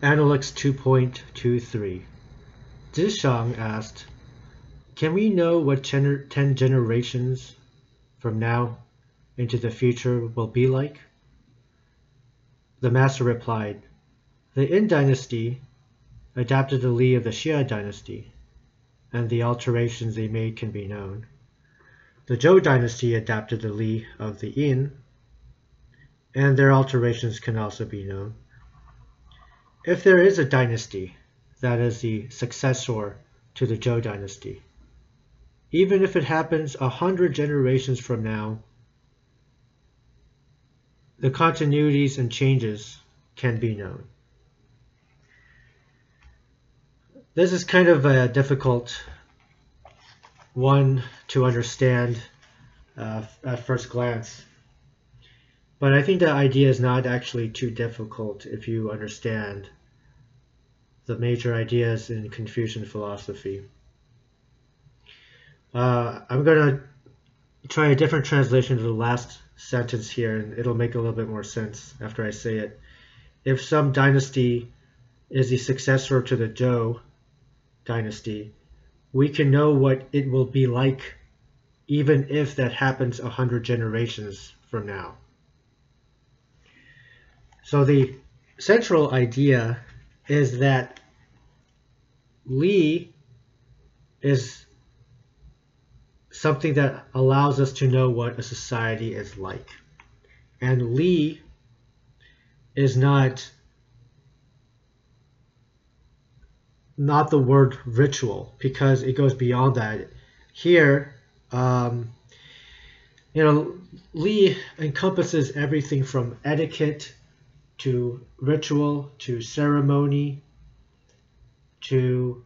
Analects 2.23 Zizhang asked, Can we know what 10 generations from now into the future will be like? The master replied, The Yin dynasty adapted the Li of the Xia dynasty, and the alterations they made can be known. The Zhou dynasty adapted the Li of the Yin, and their alterations can also be known. If there is a dynasty that is the successor to the Zhou dynasty, even if it happens a hundred generations from now, the continuities and changes can be known. This is kind of a difficult one to understand uh, at first glance. But I think the idea is not actually too difficult if you understand the major ideas in Confucian philosophy. Uh, I'm going to try a different translation of the last sentence here, and it'll make a little bit more sense after I say it. If some dynasty is the successor to the Zhou dynasty, we can know what it will be like even if that happens a hundred generations from now. So the central idea is that Li is something that allows us to know what a society is like. And Li is not not the word ritual because it goes beyond that. Here, um, you know, Li encompasses everything from etiquette to ritual to ceremony to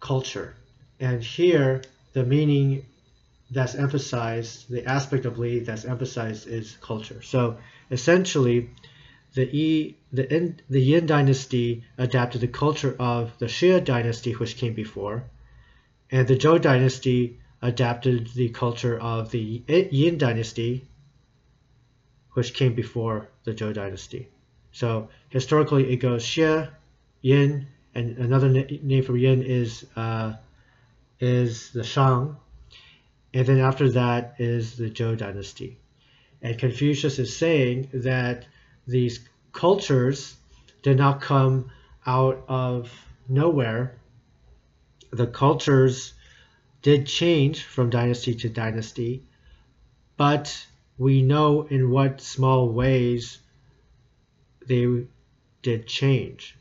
culture. And here, the meaning that's emphasized, the aspect of Li that's emphasized is culture. So essentially, the Yi, the, in, the Yin dynasty adapted the culture of the Xia dynasty, which came before, and the Zhou dynasty adapted the culture of the Yin dynasty, which came before the Zhou dynasty. So historically, it goes Xia, Yin, and another name for Yin is uh, is the Shang, and then after that is the Zhou dynasty. And Confucius is saying that these cultures did not come out of nowhere. The cultures did change from dynasty to dynasty, but we know in what small ways they did change.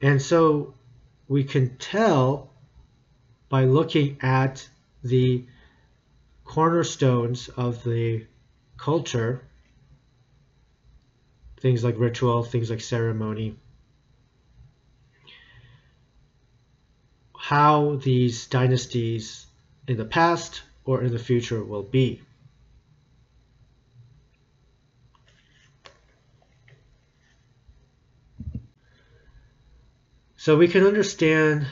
And so we can tell by looking at the cornerstones of the culture, things like ritual, things like ceremony, how these dynasties in the past or in the future will be. So we can understand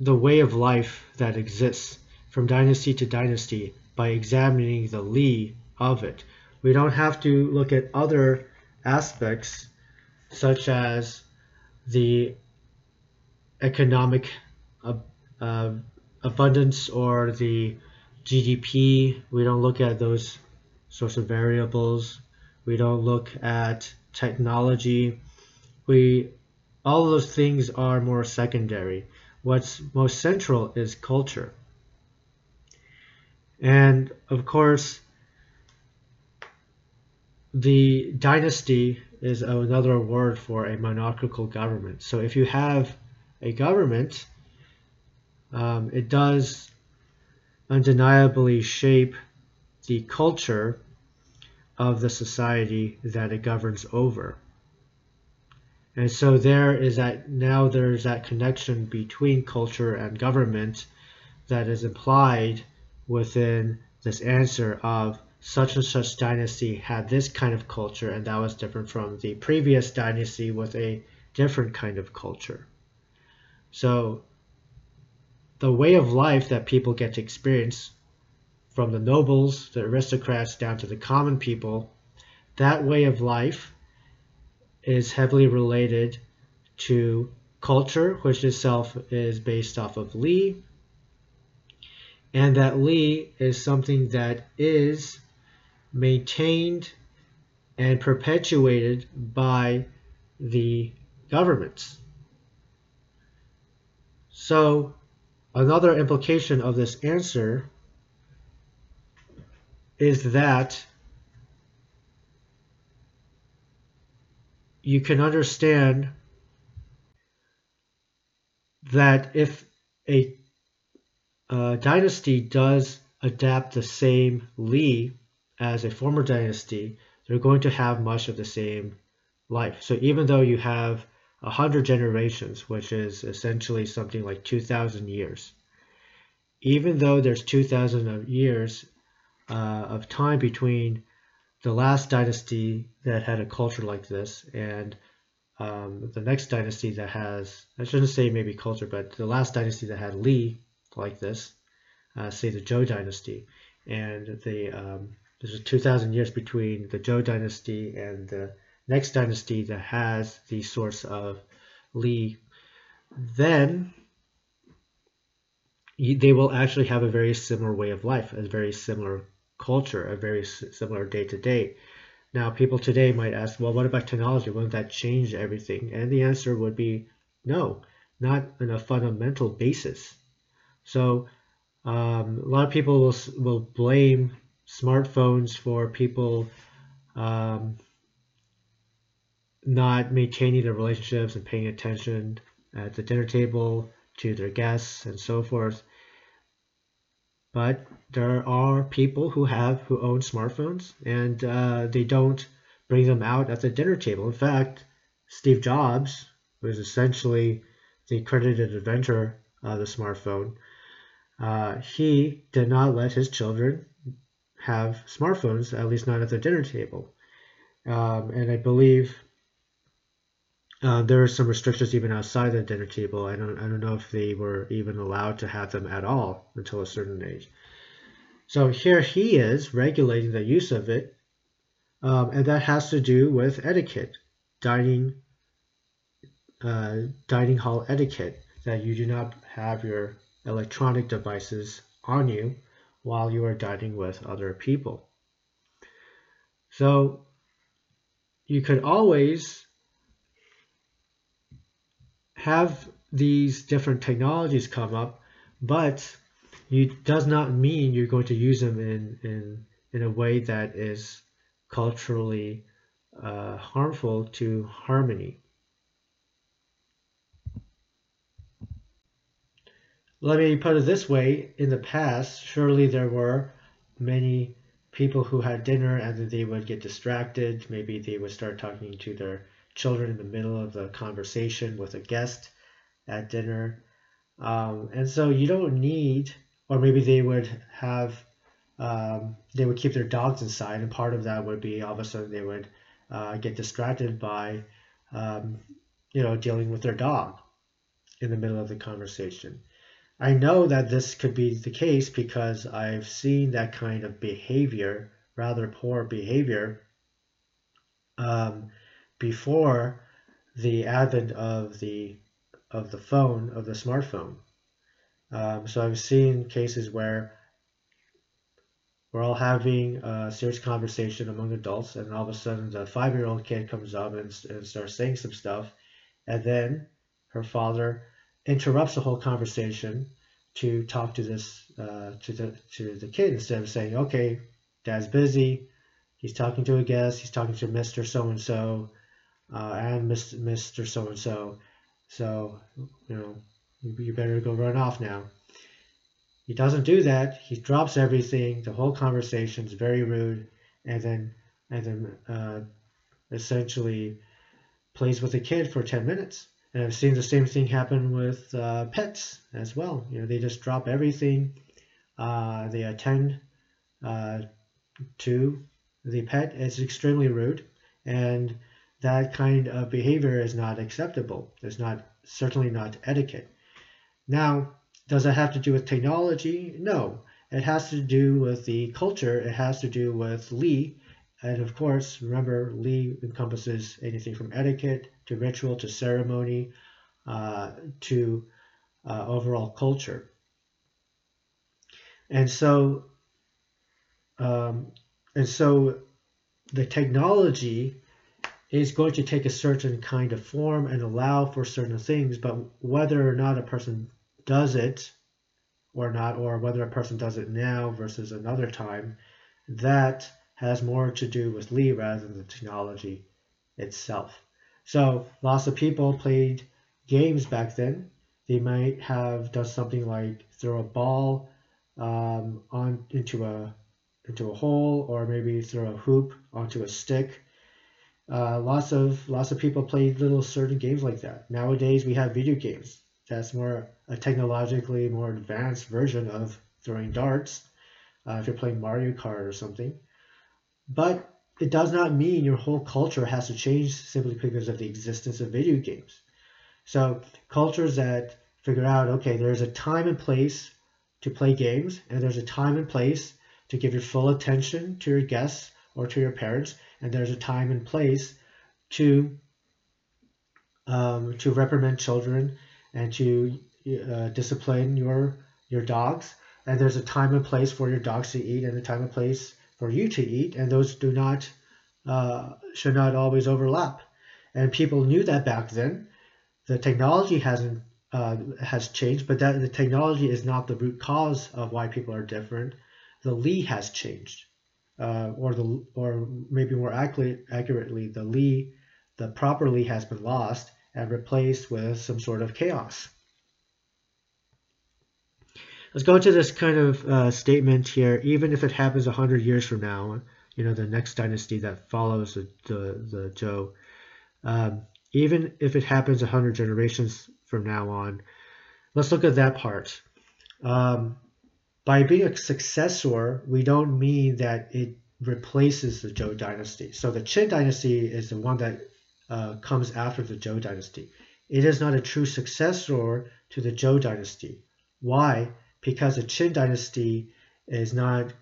the way of life that exists from dynasty to dynasty by examining the Li of it. We don't have to look at other aspects such as the economic uh, uh, abundance or the GDP. We don't look at those sorts of variables. We don't look at technology. We all those things are more secondary. What's most central is culture. And of course, the dynasty is another word for a monarchical government. So if you have a government, um, it does undeniably shape the culture of the society that it governs over. And so there is that now there's that connection between culture and government that is implied within this answer of such and such dynasty had this kind of culture and that was different from the previous dynasty with a different kind of culture. So the way of life that people get to experience from the nobles, the aristocrats down to the common people, that way of life is heavily related to culture, which itself is based off of Li, and that Li is something that is maintained and perpetuated by the governments. So, another implication of this answer is that you can understand that if a, a dynasty does adapt the same Li as a former dynasty, they're going to have much of the same life. So even though you have a hundred generations, which is essentially something like 2,000 years, even though there's 2,000 years uh, of time between the last dynasty that had a culture like this and um, the next dynasty that has, I shouldn't say maybe culture, but the last dynasty that had Li like this, uh, say the Zhou dynasty, and the um, there's 2,000 years between the Zhou dynasty and the next dynasty that has the source of Li, then they will actually have a very similar way of life, a very similar culture, a very similar day to day. Now, people today might ask, well, what about technology? Won't that change everything? And the answer would be no, not on a fundamental basis. So, um, a lot of people will, will blame smartphones for people um, not maintaining their relationships and paying attention at the dinner table to their guests and so forth. But there are people who have who own smartphones and uh, they don't bring them out at the dinner table. In fact, Steve Jobs was essentially the credited inventor of the smartphone. Uh, he did not let his children have smartphones, at least not at the dinner table. Um, and I believe uh, there are some restrictions even outside the dinner table. I don't, I don't know if they were even allowed to have them at all until a certain age. So here he is regulating the use of it, um, and that has to do with etiquette, dining, uh, dining hall etiquette, that you do not have your electronic devices on you while you are dining with other people. So you could always have these different technologies come up, but it does not mean you're going to use them in, in, in a way that is culturally uh, harmful to harmony. Let me put it this way in the past, surely there were many people who had dinner and then they would get distracted. Maybe they would start talking to their children in the middle of the conversation with a guest at dinner. Um, and so you don't need, or maybe they would have, um, they would keep their dogs inside, and part of that would be all of a sudden they would uh, get distracted by, um, you know, dealing with their dog in the middle of the conversation. I know that this could be the case because I've seen that kind of behavior, rather poor behavior, um, before the advent of the of the phone of the smartphone. Um, so I've seen cases where we're all having a serious conversation among adults, and all of a sudden the five-year-old kid comes up and, and starts saying some stuff, and then her father interrupts the whole conversation to talk to this uh, to the to the kid instead of saying, "Okay, Dad's busy. He's talking to a guest. He's talking to Mister So and So uh, and Mr. So and so. So, you know, you better go run off now. He doesn't do that. He drops everything. The whole conversation is very rude, and then and then uh, essentially plays with the kid for ten minutes. And I've seen the same thing happen with uh, pets as well. You know, they just drop everything. Uh, they attend uh, to the pet. It's extremely rude, and that kind of behavior is not acceptable. It's not certainly not etiquette. Now, does it have to do with technology? No. It has to do with the culture. It has to do with Li and of course, remember, Li encompasses anything from etiquette to ritual to ceremony uh, to uh, overall culture. And so, um, and so, the technology is going to take a certain kind of form and allow for certain things, but whether or not a person does it or not, or whether a person does it now versus another time, that has more to do with Li rather than the technology itself. So lots of people played games back then. They might have done something like throw a ball um, on into a into a hole, or maybe throw a hoop onto a stick. Uh, lots of lots of people play little certain games like that. Nowadays we have video games. That's more a technologically more advanced version of throwing darts. Uh, if you're playing Mario Kart or something, but it does not mean your whole culture has to change simply because of the existence of video games. So cultures that figure out, okay, there's a time and place to play games, and there's a time and place to give your full attention to your guests or to your parents, and there's a time and place to um, to reprimand children and to uh, discipline your your dogs, and there's a time and place for your dogs to eat, and a time and place for you to eat, and those do not uh, should not always overlap. And people knew that back then. The technology hasn't uh, has changed, but that the technology is not the root cause of why people are different. The Li has changed, uh, or the or maybe more accurate, accurately, the Li, the proper Li has been lost and replaced with some sort of chaos. Let's go to this kind of uh, statement here. Even if it happens a hundred years from now, you know, the next dynasty that follows the the, the Zhou, um, even if it happens a hundred generations from now on, let's look at that part. Um, by being a successor, we don't mean that it replaces the Zhou dynasty. So the Qin dynasty is the one that uh, comes after the Zhou dynasty. It is not a true successor to the Zhou dynasty. Why? because the Qin dynasty is not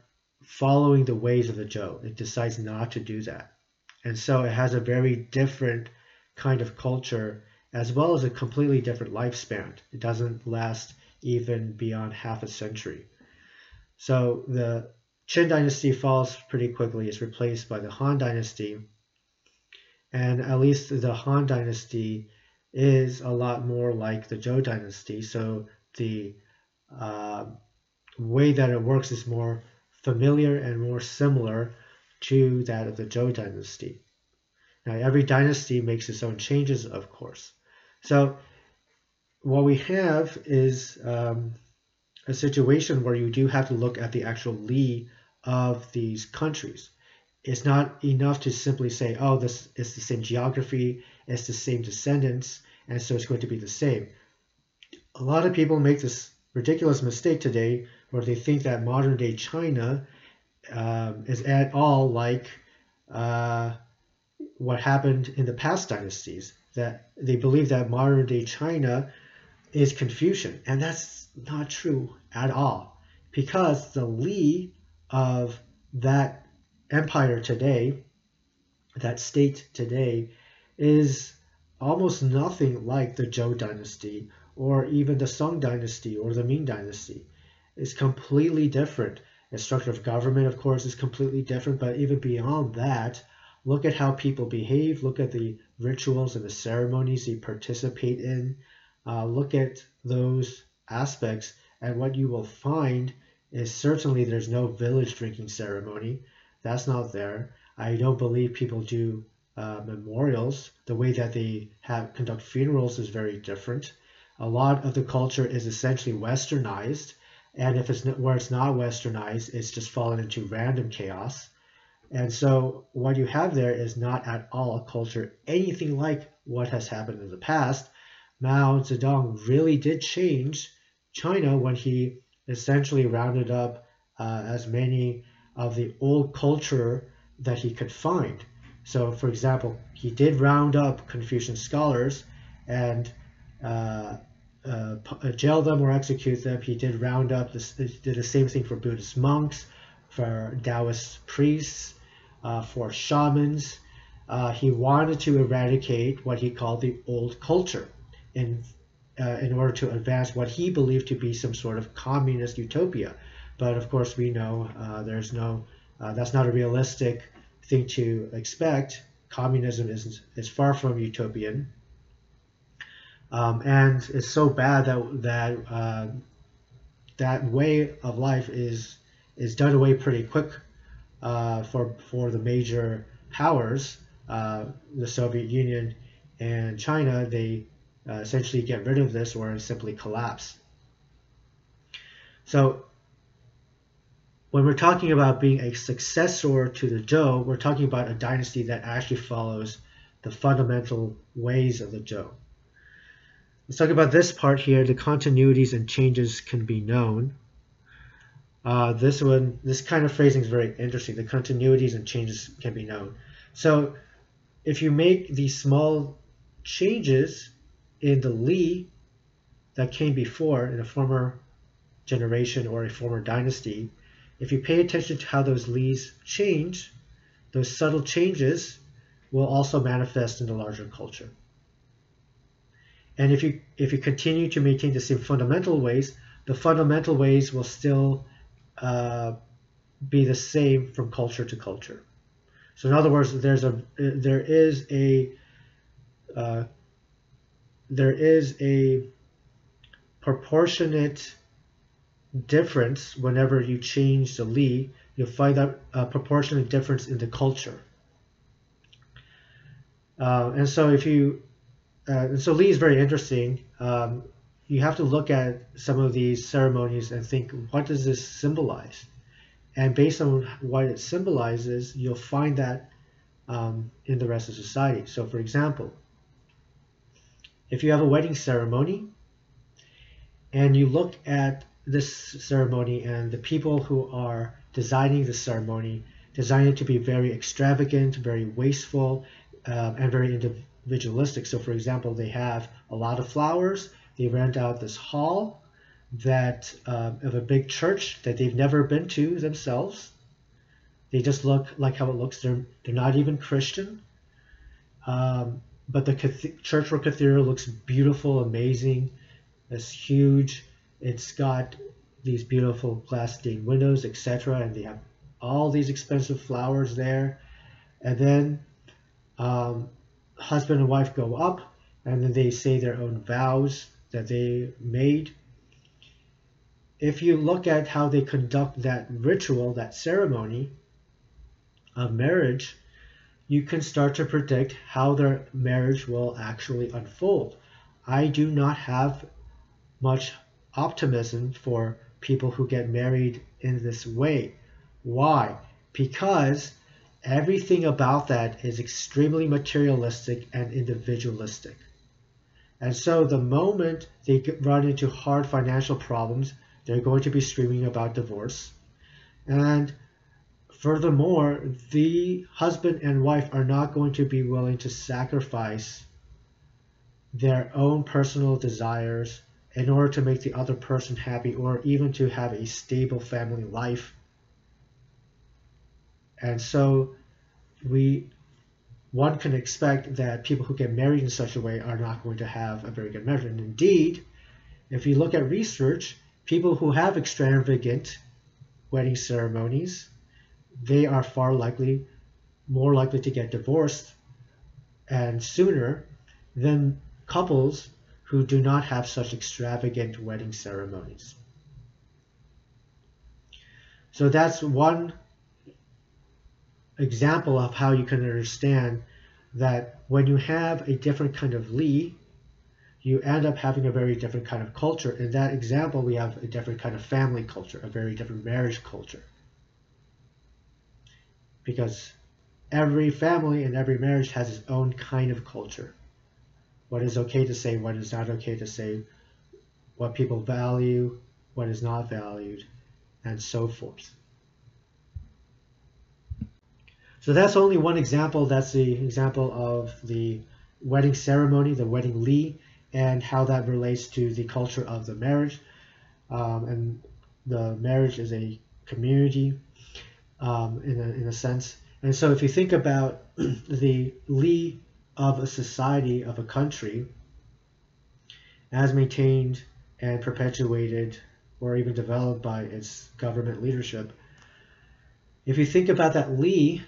following the ways of the Zhou. It decides not to do that. And so it has a very different kind of culture as well as a completely different lifespan. It doesn't last even beyond half a century. So the Qin dynasty falls pretty quickly. It's replaced by the Han dynasty. And at least the Han dynasty is a lot more like the Zhou dynasty. So the uh, way that it works is more familiar and more similar to that of the Zhou dynasty. Now, every dynasty makes its own changes, of course. So, what we have is um, a situation where you do have to look at the actual Li of these countries. It's not enough to simply say, oh, this is the same geography, it's the same descendants, and so it's going to be the same. A lot of people make this ridiculous mistake today where they think that modern day China um, is at all like uh, what happened in the past dynasties. That they believe that modern day China is Confucian, and that's not true at all, because the Li of that empire today, that state today, is almost nothing like the Zhou dynasty or even the Song dynasty or the Ming dynasty is completely different. The structure of government, of course, is completely different, but even beyond that, look at how people behave, look at the rituals and the ceremonies they participate in, uh, look at those aspects, and what you will find is certainly there's no village drinking ceremony. That's not there. I don't believe people do uh, memorials. The way that they have conduct funerals is very different a lot of the culture is essentially westernized and if it's where it's not westernized it's just fallen into random chaos and so what you have there is not at all a culture anything like what has happened in the past mao zedong really did change china when he essentially rounded up uh, as many of the old culture that he could find so for example he did round up confucian scholars and uh, uh, uh, jail them or execute them. He did round up, did the same thing for Buddhist monks, for Taoist priests. uh, for shamans. Uh, he wanted to eradicate what he called the old culture in, uh, in order to advance what he believed to be some sort of communist utopia. But of course, we know uh, there's no, uh, that's not a realistic thing to expect. Communism is, is far from utopian. Um, and it's so bad that, that uh, that way of life is is done away pretty quick uh, for for the major powers, uh, the Soviet Union and China. They uh, essentially get rid of this or simply collapse. So when we're talking about being a successor to the Zhou, we're talking about a dynasty that actually follows the fundamental ways of the Zhou. Let's talk about this part here. The continuities and changes can be known. Uh, this one, this kind of phrasing is very interesting. The continuities and changes can be known. So if you make these small changes in the Li that came before in a former generation or a former dynasty, if you pay attention to how those Lis change, those subtle changes will also manifest in the larger culture. And if you if you continue to maintain the same fundamental ways, the fundamental ways will still uh, be the same from culture to culture. So in other words, there's a there is a uh, there is a proportionate difference whenever you change the Li. You'll find that a proportionate difference in the culture. Uh, and so if you uh, so Li is very interesting. Um, you have to look at some of these ceremonies and think, what does this symbolize? And based on what it symbolizes, you'll find that um, in the rest of society. So, for example, if you have a wedding ceremony and you look at this ceremony and the people who are designing the ceremony design it to be very extravagant, very wasteful, uh, and very individualistic. So, for example, they have a lot of flowers. They rent out this hall that uh, of a big church that they've never been to themselves. They just look like how it looks. They're they're not even Christian. Um, but the church or cathedral looks beautiful, amazing. It's huge. It's got these beautiful glass stained windows, etc. And they have all these expensive flowers there. And then um, husband and wife go up and then they say their own vows that they made. If you look at how they conduct that ritual, that ceremony of marriage, you can start to predict how their marriage will actually unfold. I do not have much optimism for people who get married in this way. Why? Because everything about that is extremely materialistic and individualistic. And so the moment they run into hard financial problems, they're going to be screaming about divorce. And furthermore, the husband and wife are not going to be willing to sacrifice their own personal desires in order to make the other person happy or even to have a stable family life and so we one can expect that people who get married in such a way are not going to have a very good marriage. And indeed, if you look at research, people who have extravagant wedding ceremonies, they are far likely, more likely to get divorced and sooner than couples who do not have such extravagant wedding ceremonies. So that's one example of how you can understand that when you have a different kind of Li, you end up having a very different kind of culture. In that example, we have a different kind of family culture, a very different marriage culture. Because every family and every marriage has its own kind of culture. What is okay to say, what is not okay to say, what people value, what is not valued, and so forth. So that's only one example. That's the example of the wedding ceremony, the wedding li, and how that relates to the culture of the marriage. Um, and the marriage is a community um, in, a, in a sense. And so if you think about the Li of a society, of a country, as maintained and perpetuated or even developed by its government leadership, if you think about that Li,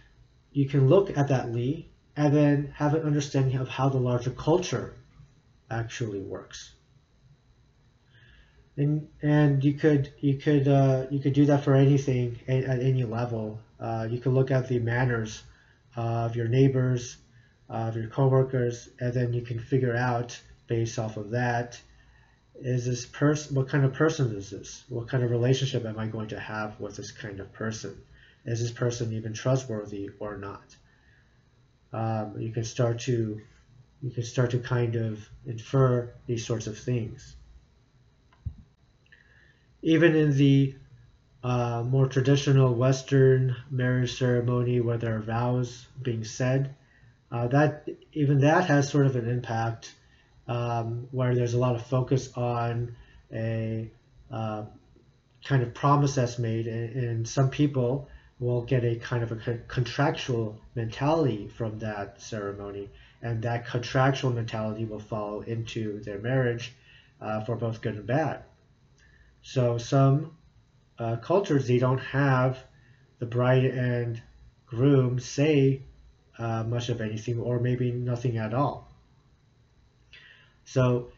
you can look at that Li and then have an understanding of how the larger culture actually works. And, and you could you could uh, you could do that for anything at, at any level. Uh, you could look at the manners of your neighbors, of your coworkers, and then you can figure out based off of that is this person what kind of person is this? What kind of relationship am i going to have with this kind of person? Is this person even trustworthy or not? Um, you can start to you can start to kind of infer these sorts of things even in the uh, more traditional western marriage ceremony where there are vows being said uh, that even that has sort of an impact um, where there's a lot of focus on a uh, kind of promise that's made, and, and, some people will get a kind of a contractual mentality from that ceremony, and that contractual mentality will follow into their marriage uh, for both good and bad. So some uh, cultures they don't have the bride and groom say uh, much of anything, or maybe nothing at all. So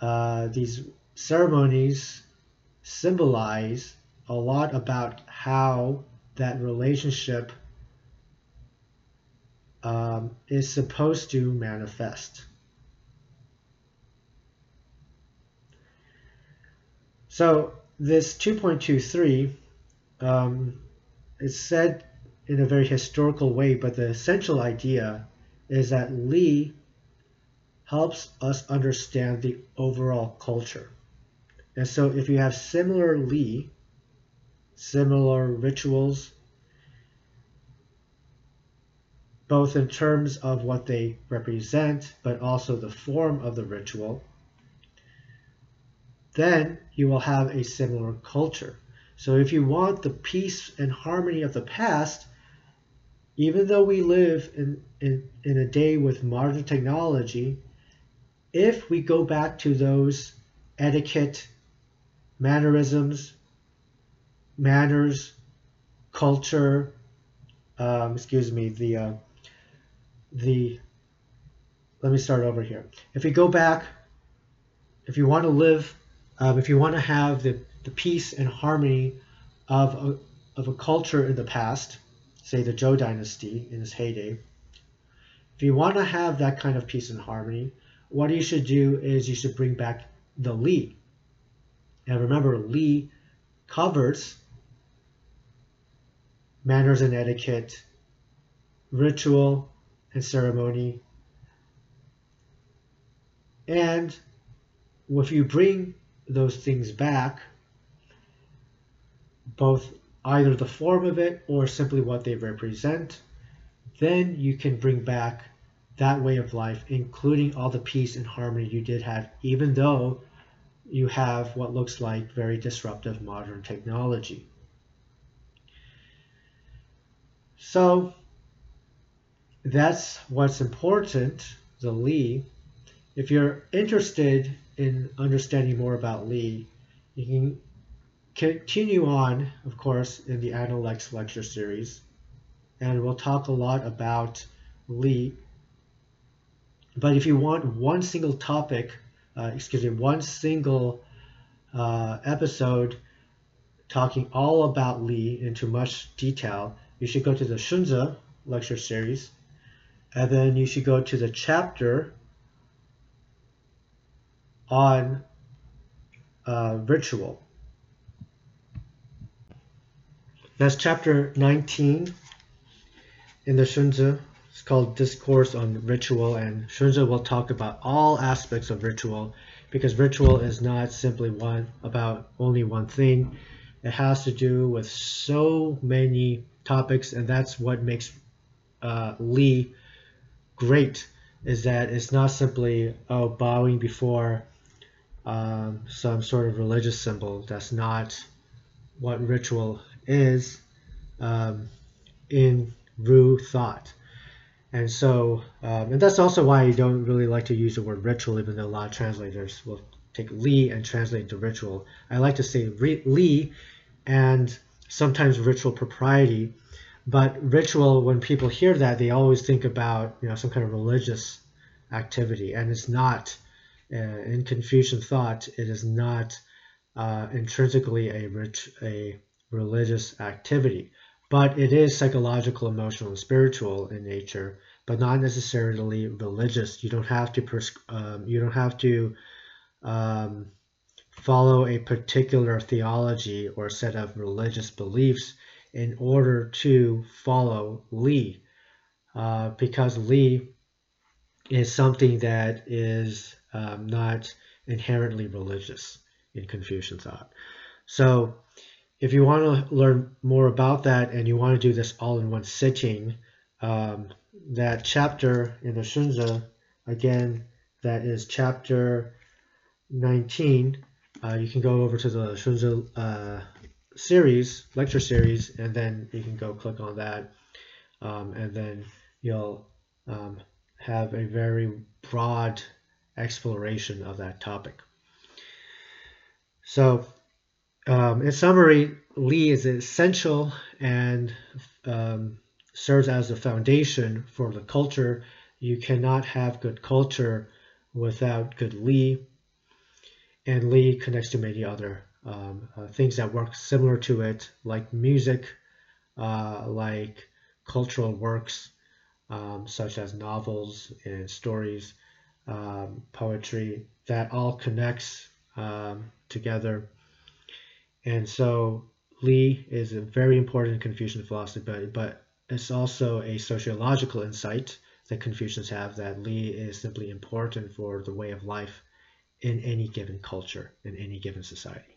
uh, these ceremonies symbolize a lot about how that relationship um, is supposed to manifest. So this 2.23 um, is said in a very historical way, but the essential idea is that Li helps us understand the overall culture. And so if you have similar similarly similar rituals, both in terms of what they represent, but also the form of the ritual, then you will have a similar culture. So if you want the peace and harmony of the past, even though we live in, in, in a day with modern technology, if we go back to those etiquette, mannerisms, manners, culture, um, excuse me, the uh, the let me start over here. If we go back, if you want to live, um, if you want to have the, the peace and harmony of a, of a culture in the past, say the Zhou dynasty in its heyday, if you want to have that kind of peace and harmony, what you should do is you should bring back the Li. And remember, Li covers manners and etiquette, ritual and ceremony. And if you bring those things back, both either the form of it or simply what they represent, then you can bring back that way of life, including all the peace and harmony you did have, even though you have what looks like very disruptive modern technology. So that's what's important, the Li. If you're interested in understanding more about Li, you can continue on, of course, in the Analects lecture series, and we'll talk a lot about Li. but if you want one single topic, uh, excuse me, one single uh, episode talking all about Li into much detail, you should go to the Xunzi lecture series, and then you should go to the chapter on uh, ritual. That's chapter 19 in the Xunzi it's called Discourse on Ritual, and Xunzi will talk about all aspects of ritual because ritual is not simply one about only one thing. It has to do with so many topics, and that's what makes uh, Li great. Is that it's not simply oh bowing before um, some sort of religious symbol. That's not what ritual is. Um, in Ru thought. And so, um, and that's also why I don't really like to use the word ritual, even though a lot of translators will take Li and translate into ritual. I like to say Li and sometimes ritual propriety. But ritual, when people hear that, they always think about you know some kind of religious activity, and it's not. Uh, in Confucian thought, it is not uh, intrinsically a rich a religious activity, but it is psychological, emotional, and spiritual in nature, but not necessarily religious. You don't have to pers- um, you don't have to um, follow a particular theology or set of religious beliefs in order to follow Li, uh, because Li is something that is um, not inherently religious in Confucian thought. So, if you want to learn more about that and you want to do this all in one sitting, um, that chapter in the Xunzi, again, that is chapter 19. Uh, you can go over to the Xunzi uh, series, lecture series, and then you can go click on that, um, and then you'll um, have a very broad exploration of that topic. So, um, in summary, Li is essential and um, serves as the foundation for the culture. You cannot have good culture without good Li, and Li connects to many other um, uh, things that work similar to it, like music, uh, like cultural works, um, such as novels and stories, um, poetry, that all connects um, together. And so Li is a very important Confucian philosophy, but, but it's also a sociological insight that Confucians have that Li is simply important for the way of life in any given culture, in any given society.